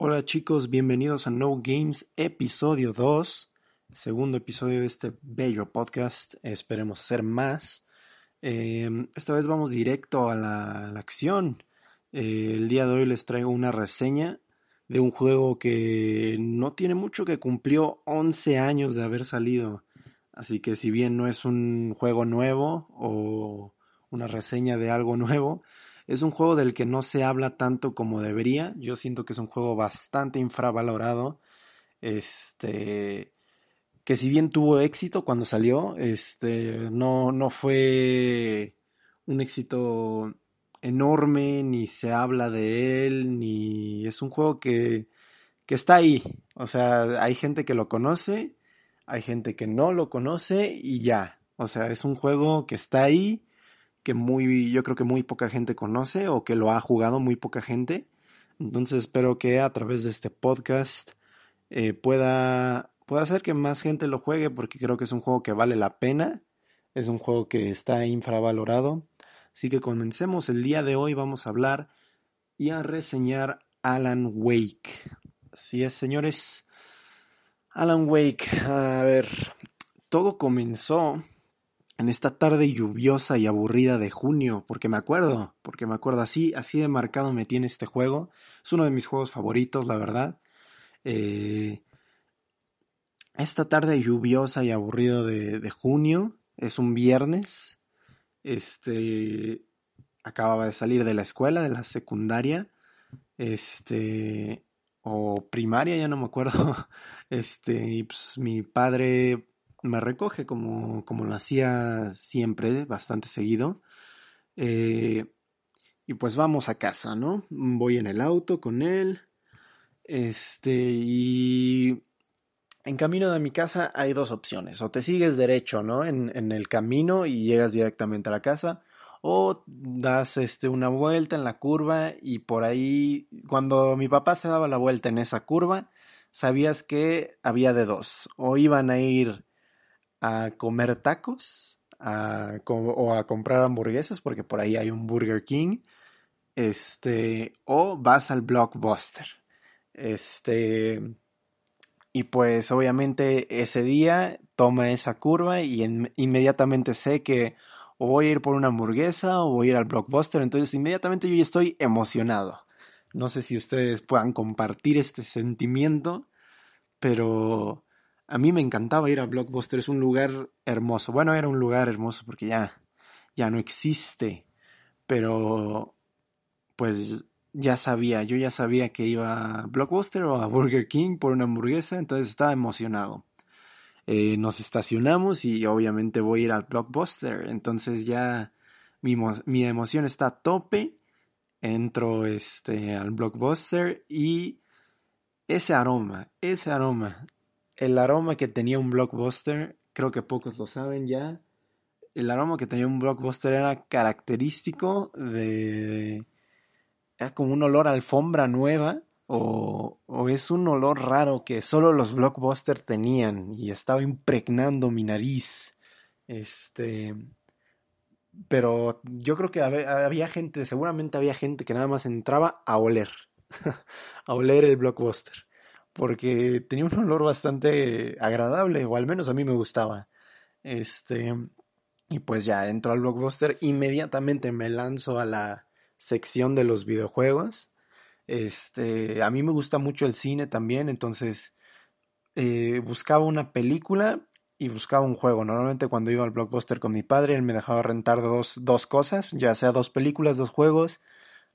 Hola chicos, bienvenidos a No Games episodio 2, segundo episodio de este bello podcast, esperemos hacer más. Eh, esta vez vamos directo a la, a la acción. Eh, el día de hoy les traigo una reseña de un juego que no tiene mucho que cumplió 11 años de haber salido. Así que si bien no es un juego nuevo o una reseña de algo nuevo, es un juego del que no se habla tanto como debería. Yo siento que es un juego bastante infravalorado. Este que si bien tuvo éxito cuando salió, este no, no fue un éxito enorme, ni se habla de él, ni es un juego que, que está ahí. O sea, hay gente que lo conoce, hay gente que no lo conoce y ya. O sea, es un juego que está ahí que muy, yo creo que muy poca gente conoce o que lo ha jugado muy poca gente. Entonces espero que a través de este podcast eh, pueda, pueda hacer que más gente lo juegue porque creo que es un juego que vale la pena. Es un juego que está infravalorado. Así que comencemos. El día de hoy vamos a hablar y a reseñar Alan Wake. Así es, señores. Alan Wake. A ver, todo comenzó en esta tarde lluviosa y aburrida de junio, porque me acuerdo, porque me acuerdo así, así de marcado me tiene este juego. Es uno de mis juegos favoritos, la verdad. Eh, esta tarde lluviosa y aburrida de, de, junio, es un viernes. Este acababa de salir de la escuela, de la secundaria. Este o primaria, ya no me acuerdo. Este, y pues mi padre me recoge como, como lo hacía siempre, bastante seguido. Eh, y pues vamos a casa, ¿no? Voy en el auto con él. Este, y en camino de mi casa hay dos opciones. O te sigues derecho, ¿no? En, en el camino y llegas directamente a la casa. O das este, una vuelta en la curva y por ahí, cuando mi papá se daba la vuelta en esa curva, sabías que había de dos. O iban a ir a comer tacos a, o a comprar hamburguesas porque por ahí hay un Burger King este o vas al blockbuster. Este y pues obviamente ese día toma esa curva y en, inmediatamente sé que o voy a ir por una hamburguesa o voy a ir al blockbuster. Entonces inmediatamente yo ya estoy emocionado. No sé si ustedes puedan compartir este sentimiento pero a mí me encantaba ir a Blockbuster, es un lugar hermoso. Bueno, era un lugar hermoso porque ya, ya no existe, pero pues ya sabía, yo ya sabía que iba a Blockbuster o a Burger King por una hamburguesa, entonces estaba emocionado. Eh, nos estacionamos y obviamente voy a ir al Blockbuster, entonces ya mi, mi emoción está a tope. Entro este, al Blockbuster y ese aroma, ese aroma el aroma que tenía un blockbuster, creo que pocos lo saben ya, el aroma que tenía un blockbuster era característico de... Era como un olor a alfombra nueva o, o es un olor raro que solo los blockbusters tenían y estaba impregnando mi nariz. Este... Pero yo creo que había gente, seguramente había gente que nada más entraba a oler, a oler el blockbuster porque tenía un olor bastante agradable, o al menos a mí me gustaba. Este, y pues ya entro al blockbuster, inmediatamente me lanzo a la sección de los videojuegos. Este, a mí me gusta mucho el cine también, entonces eh, buscaba una película y buscaba un juego. Normalmente cuando iba al blockbuster con mi padre, él me dejaba rentar dos, dos cosas, ya sea dos películas, dos juegos.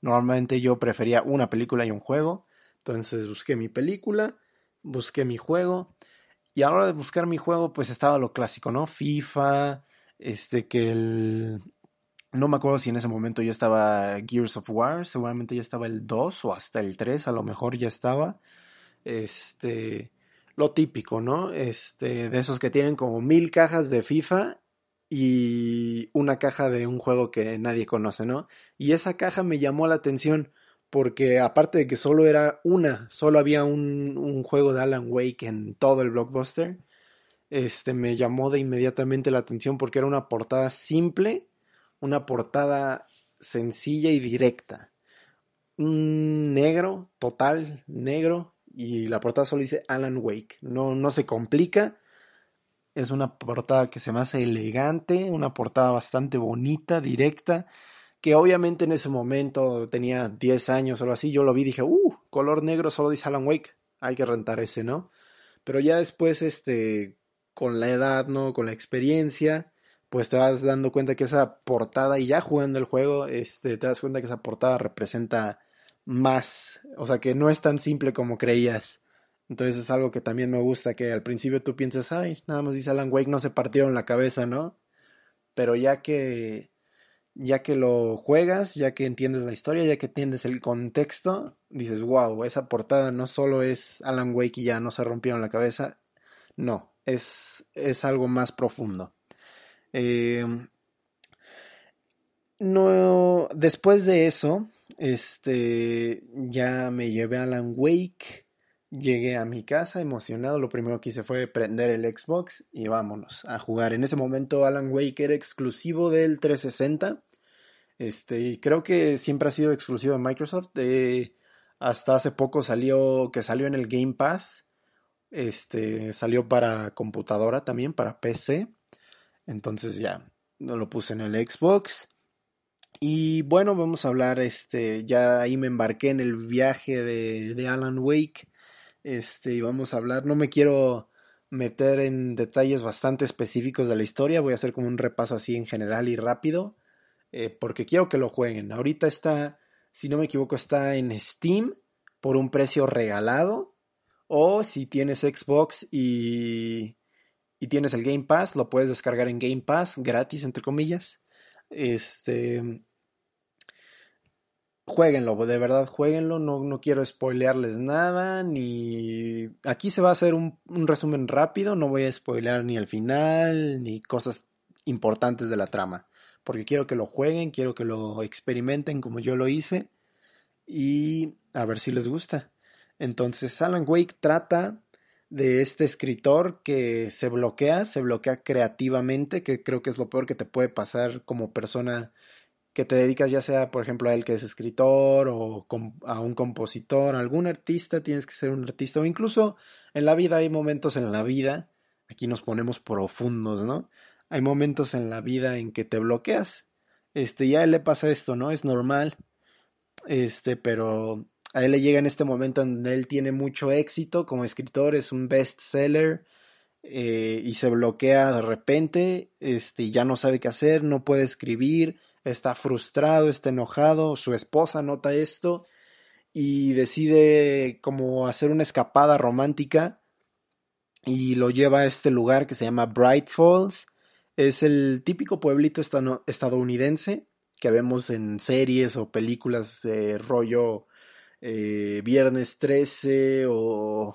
Normalmente yo prefería una película y un juego. Entonces busqué mi película, busqué mi juego y a la hora de buscar mi juego pues estaba lo clásico, ¿no? FIFA, este que el No me acuerdo si en ese momento ya estaba Gears of War, seguramente ya estaba el 2 o hasta el 3, a lo mejor ya estaba. Este, lo típico, ¿no? Este, de esos que tienen como mil cajas de FIFA y una caja de un juego que nadie conoce, ¿no? Y esa caja me llamó la atención porque aparte de que solo era una, solo había un, juego de Alan Wake en todo el blockbuster, este me llamó de inmediatamente la atención porque era una portada simple, una portada sencilla y directa. Un negro, total, negro, y la portada solo dice Alan Wake. No, no se complica. Es una portada que se me hace elegante, una portada bastante bonita, directa, que obviamente en ese momento tenía 10 años o algo así. Yo lo vi y dije, uh, color negro solo dice Alan Wake. Hay que rentar ese, ¿no? Pero ya después, este, con la edad, ¿no? Con la experiencia, pues te vas dando cuenta que esa portada, y ya jugando el juego, este, te das cuenta que esa portada representa más, o sea, que no es tan simple como creías. Entonces es algo que también me gusta, que al principio tú piensas, ay, nada más dice Alan Wake, no se partieron la cabeza, ¿no? Pero ya que, ya que lo juegas, ya que entiendes la historia, ya que entiendes el contexto, dices, wow, esa portada no solo es Alan Wake y ya no se rompieron la cabeza, no, es, es algo más profundo. Eh, no, después de eso, este, ya me llevé a Alan Wake, llegué a mi casa emocionado, lo primero que hice fue prender el Xbox y vámonos a jugar. En ese momento Alan Wake era exclusivo del 360, este, y creo que siempre ha sido exclusivo de Microsoft, eh, hasta hace poco salió, que salió en el Game Pass, este, salió para computadora también, para PC, entonces ya, lo puse en el Xbox. Y bueno, vamos a hablar, este, ya ahí me embarqué en el viaje de Alan Wake, este, y vamos a hablar, no me quiero meter en detalles bastante específicos de la historia, voy a hacer como un repaso así en general y rápido, eh, porque quiero que lo jueguen. Ahorita está, si no me equivoco, está en Steam por un precio regalado, o si tienes Xbox y, y tienes el Game Pass, lo puedes descargar en Game Pass, gratis, entre comillas. Este, jueguenlo, de verdad, jueguenlo, no, no quiero spoilearles nada, ni... Aquí se va a hacer un, un, resumen rápido, no voy a spoilear ni el final, ni cosas importantes de la trama, porque quiero que lo jueguen, quiero que lo experimenten como yo lo hice, y a ver si les gusta. Entonces, Alan Wake trata de este escritor que se bloquea, se bloquea creativamente, que creo que es lo peor que te puede pasar como persona que te dedicas ya sea, por ejemplo, a él que es escritor o a un compositor, algún artista, tienes que ser un artista o incluso en la vida hay momentos en la vida, aquí nos ponemos profundos, ¿no? Hay momentos en la vida en que te bloqueas. Este, ya a él le pasa esto, ¿no? Es normal. Este, pero a él le llega en este momento en donde él tiene mucho éxito como escritor, es un bestseller eh, y se bloquea de repente, este, ya no sabe qué hacer, no puede escribir, está frustrado, está enojado, su esposa nota esto y decide como hacer una escapada romántica y lo lleva a este lugar que se llama Bright Falls. Es el típico pueblito estadounidense que vemos en series o películas de rollo eh, Viernes 13 o,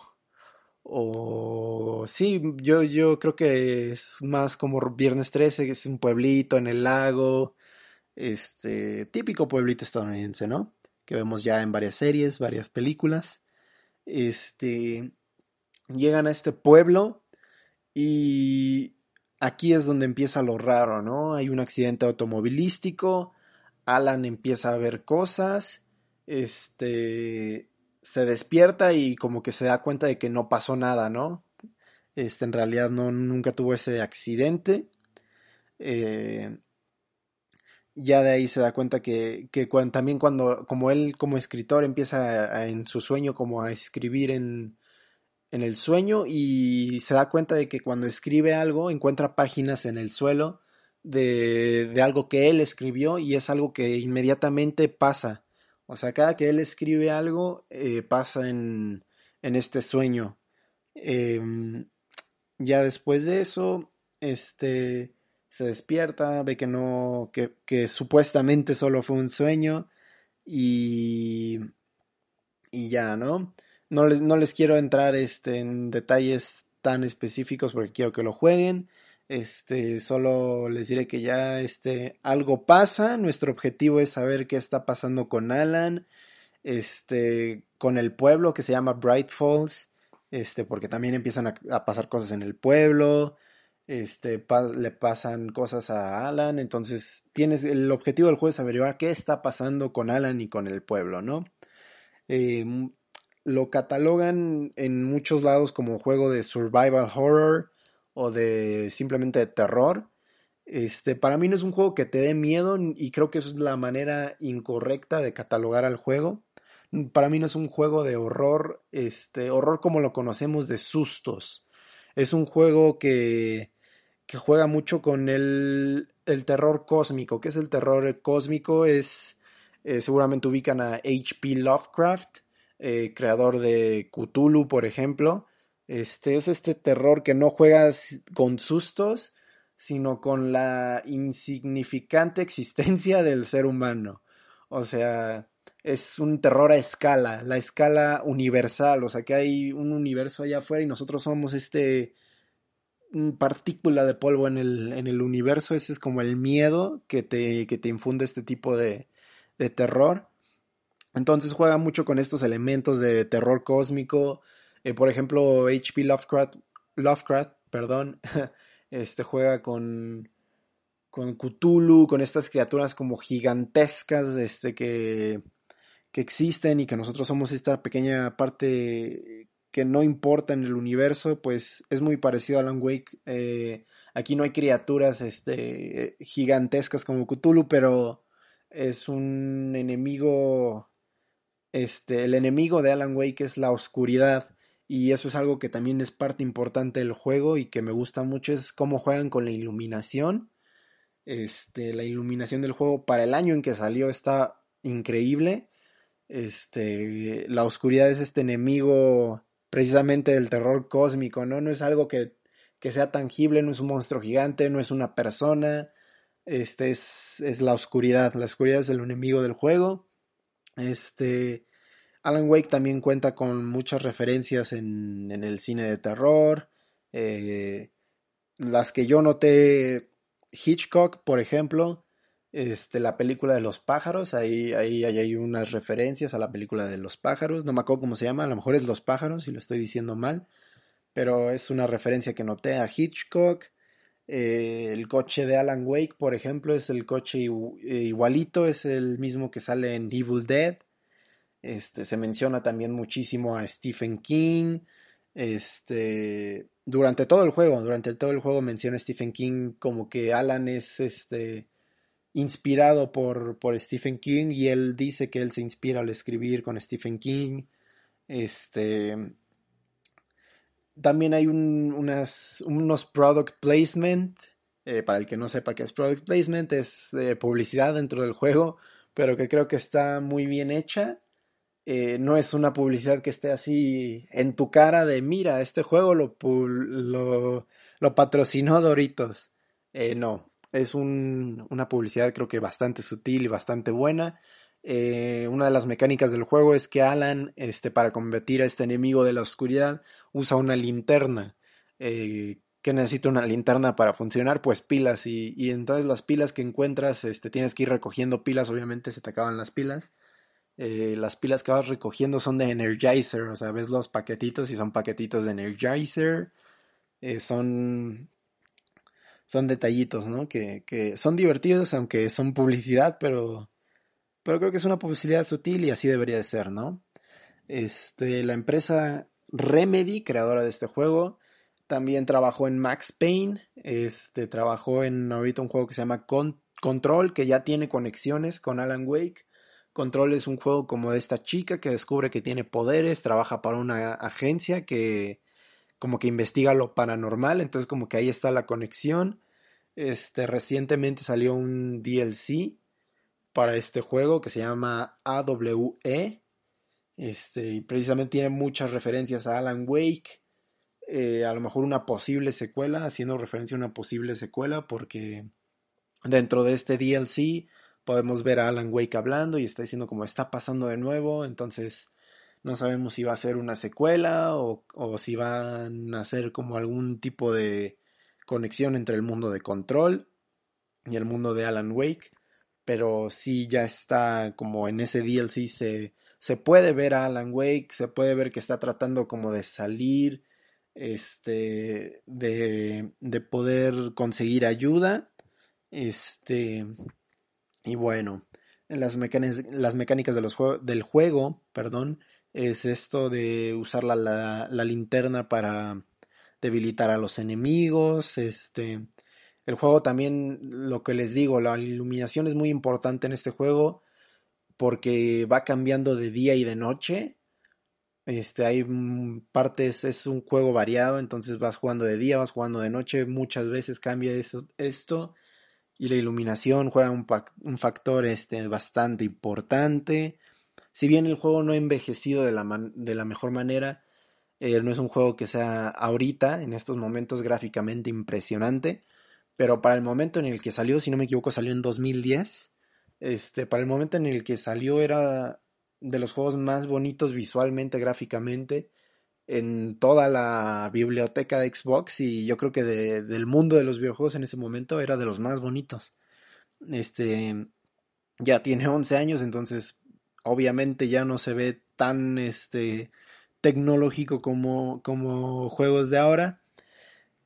o sí, yo, yo creo que es más como Viernes 13, que es un pueblito en el lago, este típico pueblito estadounidense, ¿no? Que vemos ya en varias series, varias películas. Este llegan a este pueblo y aquí es donde empieza lo raro, ¿no? Hay un accidente automovilístico, Alan empieza a ver cosas, este se despierta y como que se da cuenta de que no pasó nada, ¿no? Este en realidad no nunca tuvo ese accidente. Eh, ya de ahí se da cuenta que, que cuando, también cuando, como él como escritor empieza en su sueño como a escribir en, en el sueño y se da cuenta de que cuando escribe algo encuentra páginas en el suelo de, de algo que él escribió y es algo que inmediatamente pasa. O sea, cada que él escribe algo eh, pasa en, en, este sueño. Eh, ya después de eso, este se despierta, ve que no, que, que supuestamente solo fue un sueño y, y ya, ¿no? No les, no les quiero entrar este, en detalles tan específicos porque quiero que lo jueguen. Este, solo les diré que ya este, algo pasa. Nuestro objetivo es saber qué está pasando con Alan, este, con el pueblo que se llama Bright Falls, este, porque también empiezan a pasar cosas en el pueblo este, le pasan cosas a Alan, entonces tienes el objetivo del juego es averiguar qué está pasando con Alan y con el pueblo, ¿no? Eh, lo catalogan en muchos lados como juego de survival horror o de simplemente de terror. Este, para mí no es un juego que te dé miedo y creo que es la manera incorrecta de catalogar al juego. Para mí no es un juego de horror, este, horror como lo conocemos de sustos. Es un juego que que juega mucho con el, el terror cósmico. ¿Qué es el terror cósmico? Es, eh, seguramente ubican a H.P. Lovecraft, eh, creador de Cthulhu, por ejemplo. Este es este terror que no juegas con sustos, sino con la insignificante existencia del ser humano. O sea, es un terror a escala, la escala universal, o sea que hay un universo allá afuera y nosotros somos este partícula de polvo en el, en el universo, ese es como el miedo que te, que te infunde este tipo de, de terror. Entonces juega mucho con estos elementos de terror cósmico. Eh, por ejemplo, H.P. Lovecraft, Lovecraft perdón, este juega con, con Cthulhu, con estas criaturas como gigantescas este, que, que existen y que nosotros somos esta pequeña parte que no importa en el universo, pues es muy parecido a Alan Wake. Eh, aquí no hay criaturas este, gigantescas como Cthulhu, pero es un enemigo. Este, el enemigo de Alan Wake es la oscuridad. Y eso es algo que también es parte importante del juego y que me gusta mucho. Es cómo juegan con la iluminación. Este, la iluminación del juego para el año en que salió está increíble. Este, la oscuridad es este enemigo precisamente del terror cósmico, ¿no? No es algo que, que, sea tangible, no es un monstruo gigante, no es una persona, este es, es, la oscuridad, la oscuridad es el enemigo del juego. Este, Alan Wake también cuenta con muchas referencias en, en el cine de terror, eh, las que yo noté, Hitchcock, por ejemplo, este, la película de los pájaros, ahí, ahí, hay unas referencias a la película de los pájaros, no me acuerdo cómo se llama, a lo mejor es Los pájaros, si lo estoy diciendo mal, pero es una referencia que noté a Hitchcock. Eh, el coche de Alan Wake, por ejemplo, es el coche eh, igualito, es el mismo que sale en Evil Dead. Este, se menciona también muchísimo a Stephen King. Este, durante todo el juego, durante todo el juego menciona a Stephen King como que Alan es este inspirado por, por Stephen King y él dice que él se inspira al escribir con Stephen King. Este, también hay unas, unos product placement. Eh, para el que no sepa qué es product placement, es eh, publicidad dentro del juego, pero que creo que está muy bien hecha. Eh, no es una publicidad que esté así en tu cara de mira, este juego lo, lo, lo patrocinó Doritos. no, es una publicidad creo que bastante sutil y bastante buena. Eh, una de las mecánicas del juego es que Alan, este, para combatir a este enemigo de la oscuridad, usa una linterna. Eh, que necesita una linterna para funcionar? Pues pilas. Y, y, entonces las pilas que encuentras, este, tienes que ir recogiendo pilas, obviamente se te acaban las pilas. Eh, las pilas que vas recogiendo son de Energizer, o sea, ves los paquetitos y son paquetitos de Energizer. son son detallitos, ¿no? Que, que, son divertidos, aunque son publicidad, pero, pero creo que es una publicidad sutil y así debería de ser, ¿no? Este, la empresa Remedy, creadora de este juego, también trabajó en Max Payne, este, trabajó en ahorita un juego que se llama Control, que ya tiene conexiones con Alan Wake. Control es un juego como de esta chica que descubre que tiene poderes, trabaja para una agencia que, como que investiga lo paranormal, entonces como que ahí está la conexión. Este, recientemente salió un DLC para este juego que se llama AWE. Este, y precisamente tiene muchas referencias a Alan Wake. eh, a lo mejor una posible secuela, haciendo referencia a una posible secuela, porque dentro de este DLC podemos ver a Alan Wake hablando y está diciendo como está pasando de nuevo, entonces no sabemos si va a ser una secuela o, o si van a ser como algún tipo de conexión entre el mundo de Control y el mundo de Alan Wake, pero sí ya está como en ese DLC se, se puede ver a Alan Wake, se puede ver que está tratando como de salir, este, de, de poder conseguir ayuda, este, y bueno, las, mecánicas, las mecánicas de los del juego, perdón, es esto de usar la, la, la linterna para debilitar a los enemigos, este, el juego también, lo que les digo, la iluminación es muy importante en este juego porque va cambiando de día y de noche. Este, hay partes, es un juego variado, entonces vas jugando de día, vas jugando de noche, muchas veces cambia esto y la iluminación juega un, un factor este, bastante importante. Si bien el juego no ha envejecido de la, de la mejor manera, eh, no es un juego que sea ahorita, en estos momentos gráficamente impresionante, pero para el momento en el que salió, si no me equivoco, salió en 2010. Este, para el momento en el que salió era de los juegos más bonitos visualmente, gráficamente, en toda la biblioteca de Xbox y yo creo que del mundo de los videojuegos en ese momento era de los más bonitos. Este, ya tiene 11 años, entonces obviamente ya no se ve tan este, tecnológico como, como juegos de ahora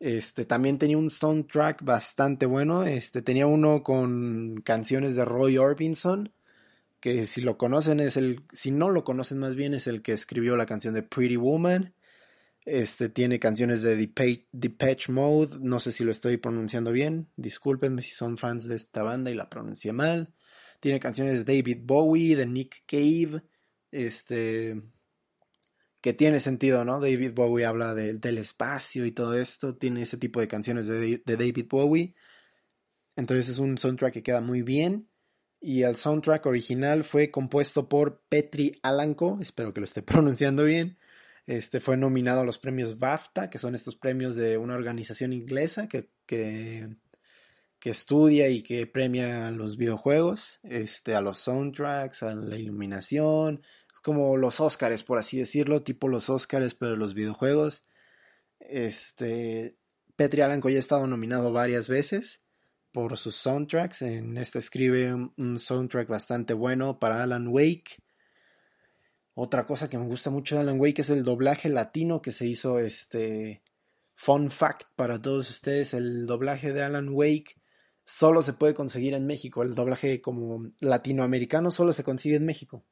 este, también tenía un soundtrack bastante bueno. Este, tenía uno con canciones de Roy Orbison, que si lo conocen es el, si no lo conocen más bien es el que escribió la canción de Pretty Woman. Este, tiene canciones de Depeche Mode, no sé si lo estoy pronunciando bien, discúlpenme si son fans de esta banda y la pronuncié mal. Tiene canciones de David Bowie, de Nick Cave, este, que tiene sentido, ¿no? David Bowie habla del espacio y todo esto, tiene ese tipo de canciones de, David Bowie. Entonces es un soundtrack que queda muy bien. Y el soundtrack original fue compuesto por Petri Alanko, espero que lo esté pronunciando bien. Este fue nominado a los premios BAFTA, que son estos premios de una organización inglesa que, que, que estudia y que premia los videojuegos, este, a los soundtracks, a la iluminación, como los Óscares, por así decirlo, tipo los Óscares, pero los videojuegos. Este, Petri Alanco ya ha estado nominado varias veces por sus soundtracks. En este escribe un soundtrack bastante bueno para Alan Wake. Otra cosa que me gusta mucho de Alan Wake es el doblaje latino que se hizo este fun fact para todos ustedes, el doblaje de Alan Wake solo se puede conseguir en México, el doblaje como latinoamericano solo se consigue en México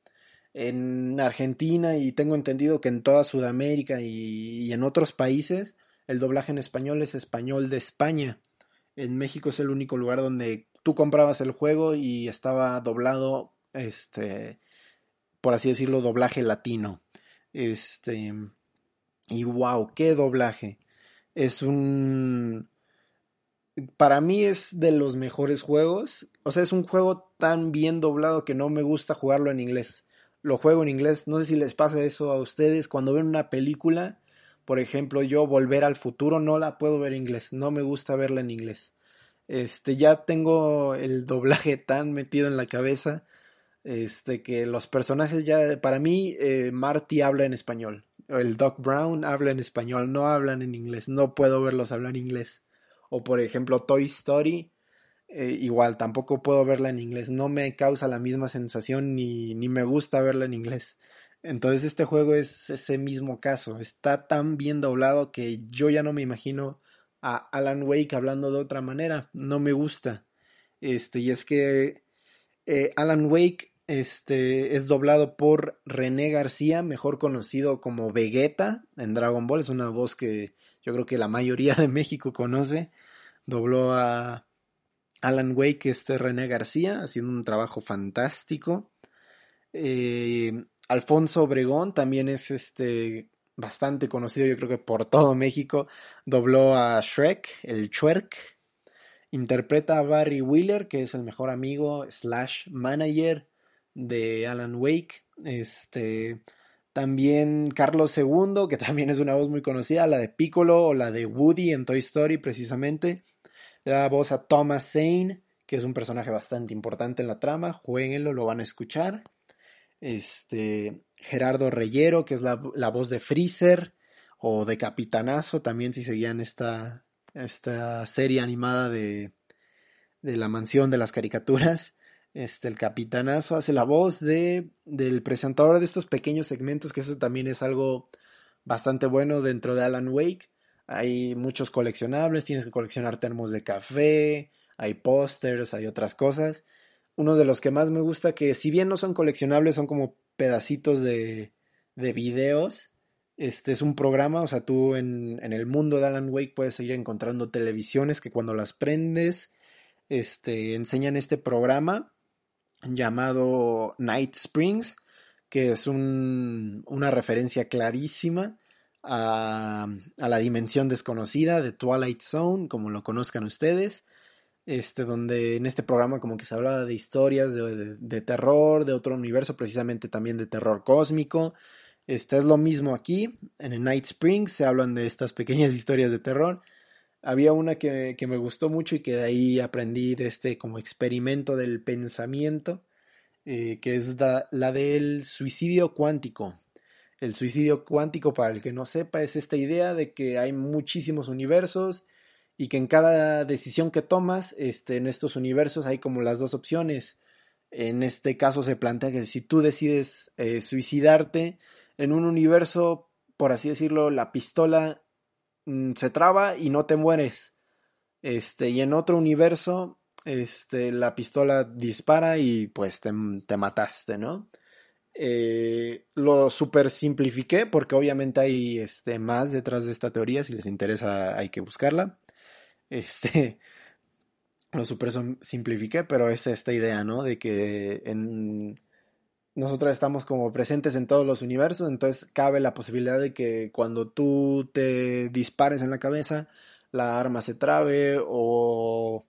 en Argentina y tengo entendido que en toda Sudamérica y, en otros países el doblaje en español es español de España. En México es el único lugar donde tú comprabas el juego y estaba doblado, este, por así decirlo, doblaje latino. Este, y wow, qué doblaje. Es un, para mí es de los mejores juegos. O sea, es un juego tan bien doblado que no me gusta jugarlo en inglés lo juego en inglés. No sé si les pasa eso a ustedes cuando ven una película. Por ejemplo, yo Volver al Futuro no la puedo ver en inglés. No me gusta verla en inglés. Este, ya tengo el doblaje tan metido en la cabeza. Este, que los personajes ya, para mí, eh, Marty habla en español. El Doc Brown habla en español, no hablan en inglés. No puedo verlos hablar inglés. O por ejemplo, Toy Story eh, igual tampoco puedo verla en inglés, no me causa la misma sensación ni, ni me gusta verla en inglés. Entonces este juego es ese mismo caso, está tan bien doblado que yo ya no me imagino a Alan Wake hablando de otra manera, no me gusta. Este, y es que eh, Alan Wake este, es doblado por René García, mejor conocido como Vegeta en Dragon Ball, es una voz que yo creo que la mayoría de México conoce. Dobló a Alan Wake, este René García, haciendo un trabajo fantástico. Eh, Alfonso Obregón también es este bastante conocido, yo creo que por todo México. Dobló a Shrek, el Chuerk. Interpreta a Barry Wheeler, que es el mejor amigo slash manager de Alan Wake. Este También Carlos II, que también es una voz muy conocida, la de Piccolo o la de Woody en Toy Story precisamente. Le da voz a Thomas Zane, que es un personaje bastante importante en la trama. Jueguenlo, lo van a escuchar. Este, Gerardo Reyero, que es la, voz de Freezer o de Capitanazo, también si seguían esta, esta serie animada de, de la mansión de las caricaturas. Este, el capitanazo hace la voz de, del presentador de estos pequeños segmentos, que eso también es algo bastante bueno dentro de Alan Wake. Hay muchos coleccionables, tienes que coleccionar termos de café, hay pósters, hay otras cosas. Uno de los que más me gusta, que si bien no son coleccionables, son como pedacitos de, de videos. Este es un programa, o sea, tú en, en el mundo de Alan Wake puedes ir encontrando televisiones que cuando las prendes, este, enseñan este programa llamado Night Springs, que es una referencia clarísima a, la dimensión desconocida de Twilight Zone, como lo conozcan ustedes. Este, donde en este programa como que se hablaba de historias de, terror, de otro universo, precisamente también de terror cósmico. Este es lo mismo aquí, en el Night Springs se hablan de estas pequeñas historias de terror había una que, me gustó mucho y que de ahí aprendí de este como experimento del pensamiento, eh, que es la del suicidio cuántico. El suicidio cuántico, para el que no sepa, es esta idea de que hay muchísimos universos y que en cada decisión que tomas este, en estos universos hay como las dos opciones. En este caso se plantea que si tú decides eh, suicidarte en un universo, por así decirlo, la pistola se traba y no te mueres. Este, y en otro universo, este, la pistola dispara y pues te, te mataste, ¿no? Eh, lo super simplifiqué porque obviamente hay este, más detrás de esta teoría, si les interesa hay que buscarla. Este, lo super simplifiqué, pero es esta idea, ¿no? De que en nosotros estamos como presentes en todos los universos, entonces cabe la posibilidad de que cuando tú te dispares en la cabeza, la arma se trabe o,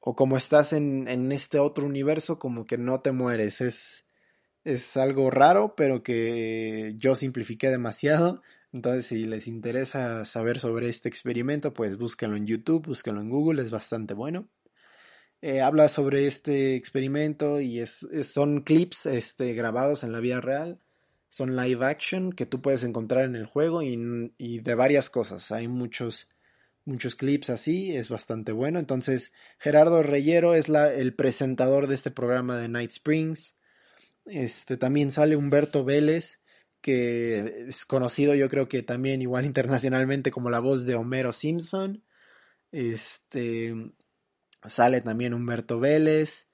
o como estás en, en este otro universo, como que no te mueres. Es, es algo raro, pero que yo simplifiqué demasiado. Entonces, si les interesa saber sobre este experimento, pues búsquenlo en YouTube, búsquenlo en Google, es bastante bueno. Eh, habla sobre este experimento y es, son clips este, grabados en la vida real, son live action que tú puedes encontrar en el juego y, y de varias cosas. Hay muchos, muchos clips así, es bastante bueno. Entonces, Gerardo Reyero es la, el presentador de este programa de Night Springs. Este, también sale Humberto Vélez, que es conocido yo creo que también igual internacionalmente como la voz de Homero Simpson. Este, Sale también Humberto Vélez.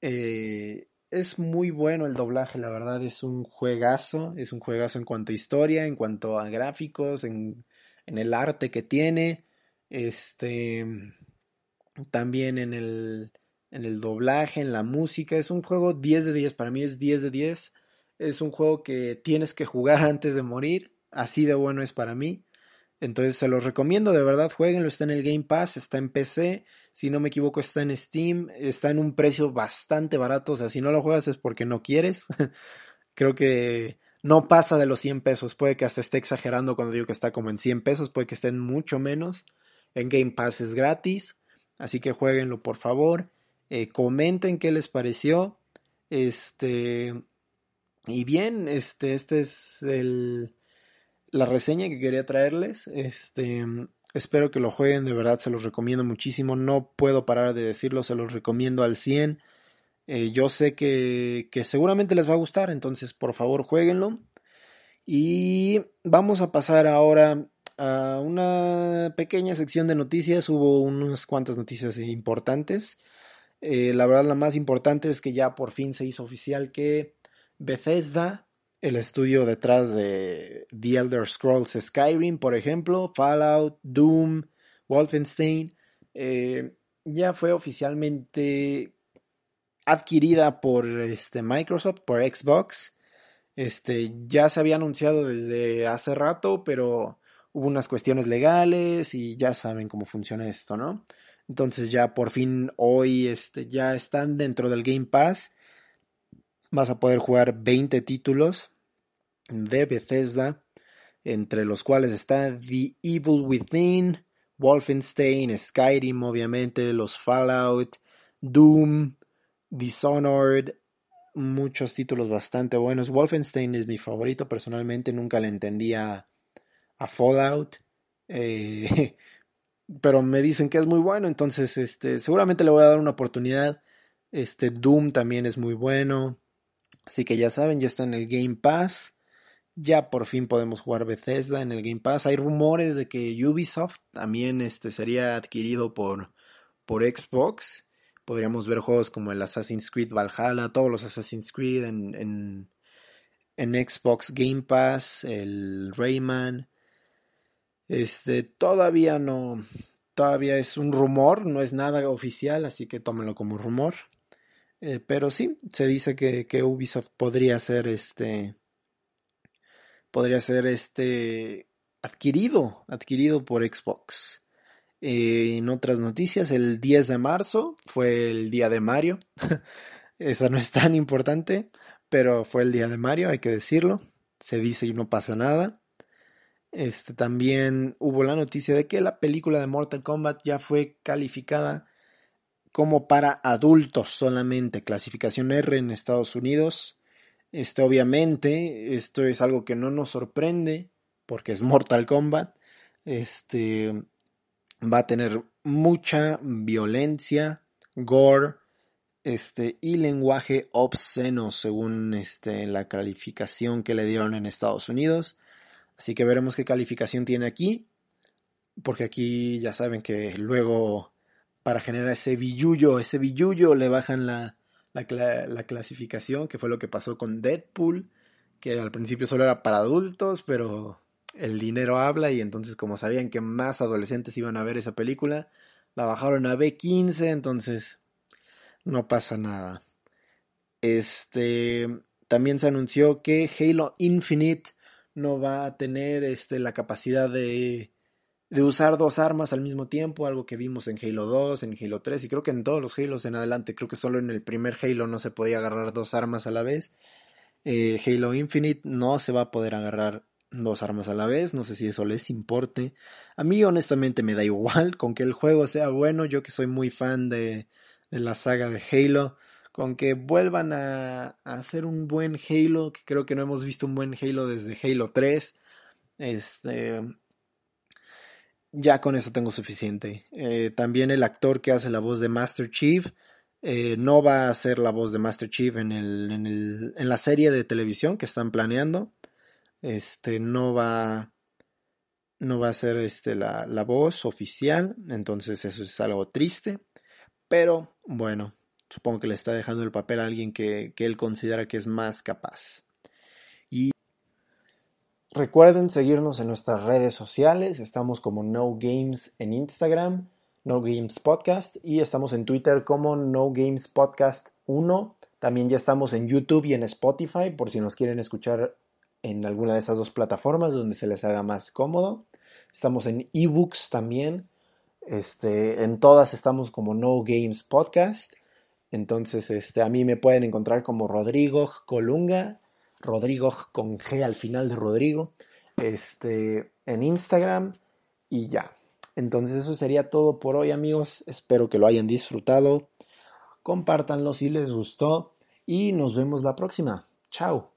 Eh, es muy bueno el doblaje, la verdad es un juegazo, es un juegazo en cuanto a historia, en cuanto a gráficos, en, el arte que tiene, este, también en el, en el doblaje, en la música, es un juego 10 de 10, para mí es 10 de 10, es un juego que tienes que jugar antes de morir, así de bueno es para mí. Entonces se los recomiendo, de verdad, jueguenlo, está en el Game Pass, está en PC, si no me equivoco está en Steam, está en un precio bastante barato, o sea, si no lo juegas es porque no quieres. Creo que no pasa de los 100 pesos, puede que hasta esté exagerando cuando digo que está como en 100 pesos, puede que esté en mucho menos. En Game Pass es gratis, así que jueguenlo por favor, eh, comenten qué les pareció. Este, y bien, este, este es el la reseña que quería traerles. Este, espero que lo jueguen, de verdad se los recomiendo muchísimo. No puedo parar de decirlo, se los recomiendo al 100. Eh, yo sé que, que seguramente les va a gustar, entonces por favor jueguenlo. Y vamos a pasar ahora a una pequeña sección de noticias. Hubo unas cuantas noticias importantes. Eh, la verdad la más importante es que ya por fin se hizo oficial que Bethesda el estudio detrás de The Elder Scrolls Skyrim, por ejemplo, Fallout, Doom, Wolfenstein, eh, ya fue oficialmente adquirida por este, Microsoft, por Xbox. Este, ya se había anunciado desde hace rato, pero hubo unas cuestiones legales y ya saben cómo funciona esto, ¿no? Entonces ya por fin hoy este, ya están dentro del Game Pass. Vas a poder jugar 20 títulos de Bethesda, entre los cuales está The Evil Within, Wolfenstein, Skyrim, obviamente, los Fallout, Doom, Dishonored, muchos títulos bastante buenos. Wolfenstein es mi favorito personalmente, nunca le entendía a Fallout. Eh, pero me dicen que es muy bueno, entonces este, seguramente le voy a dar una oportunidad. Este Doom también es muy bueno. Así que ya saben, ya está en el Game Pass. Ya por fin podemos jugar Bethesda en el Game Pass. Hay rumores de que Ubisoft también este, sería adquirido por, por Xbox. Podríamos ver juegos como el Assassin's Creed Valhalla, todos los Assassin's Creed en, en, Xbox Game Pass, el Rayman. Este, todavía no, todavía es un rumor, no es nada oficial, así que tómenlo como rumor. Eh, pero sí, se dice que, que, Ubisoft podría ser este, podría ser este adquirido, adquirido por Xbox. Eh, en otras noticias, el 10 de marzo fue el día de Mario. Esa no es tan importante, pero fue el día de Mario, hay que decirlo. Se dice y no pasa nada. Este, también hubo la noticia de que la película de Mortal Kombat ya fue calificada como para adultos solamente, clasificación R en Estados Unidos. Este, obviamente, esto es algo que no nos sorprende porque es Mortal Kombat. Este va a tener mucha violencia, gore, este y lenguaje obsceno según este la calificación que le dieron en Estados Unidos. Así que veremos qué calificación tiene aquí. Porque aquí ya saben que luego para generar ese billullo, ese billullo le bajan la, la, clasificación, que fue lo que pasó con Deadpool, que al principio solo era para adultos, pero el dinero habla y entonces como sabían que más adolescentes iban a ver esa película, la bajaron a B15, entonces no pasa nada. Este también se anunció que Halo Infinite no va a tener este, la capacidad de, de usar dos armas al mismo tiempo, algo que vimos en Halo 2, en Halo 3 y creo que en todos los Halos en adelante, creo que solo en el primer Halo no se podía agarrar dos armas a la vez. Eh, Halo Infinite no se va a poder agarrar dos armas a la vez, no sé si eso les importe. A mí honestamente me da igual, con que el juego sea bueno, yo que soy muy fan de, de la saga de Halo, con que vuelvan a, hacer un buen Halo, que creo que no hemos visto un buen Halo desde Halo 3. Este, ya con eso tengo suficiente. Eh, también el actor que hace la voz de Master Chief eh, no va a ser la voz de Master Chief en, el, en, el, en la serie de televisión que están planeando. Este no va no va a ser este, la, la voz oficial, entonces eso es algo triste, pero bueno, Supongo que le está dejando el papel a alguien que, él considera que es más capaz. Recuerden seguirnos en nuestras redes sociales. Estamos como No Games en Instagram, No Games Podcast, y estamos en Twitter como No Games Podcast 1. También ya estamos en YouTube y en Spotify por si nos quieren escuchar en alguna de esas dos plataformas donde se les haga más cómodo. Estamos en eBooks también. Este, en todas estamos como No Games Podcast. Entonces, este, a mí me pueden encontrar como Rodrigo Colunga, Rodrigo con G al final de Rodrigo, este, en Instagram y ya. Entonces eso sería todo por hoy amigos, espero que lo hayan disfrutado, compártanlo si les gustó y nos vemos la próxima. Chao.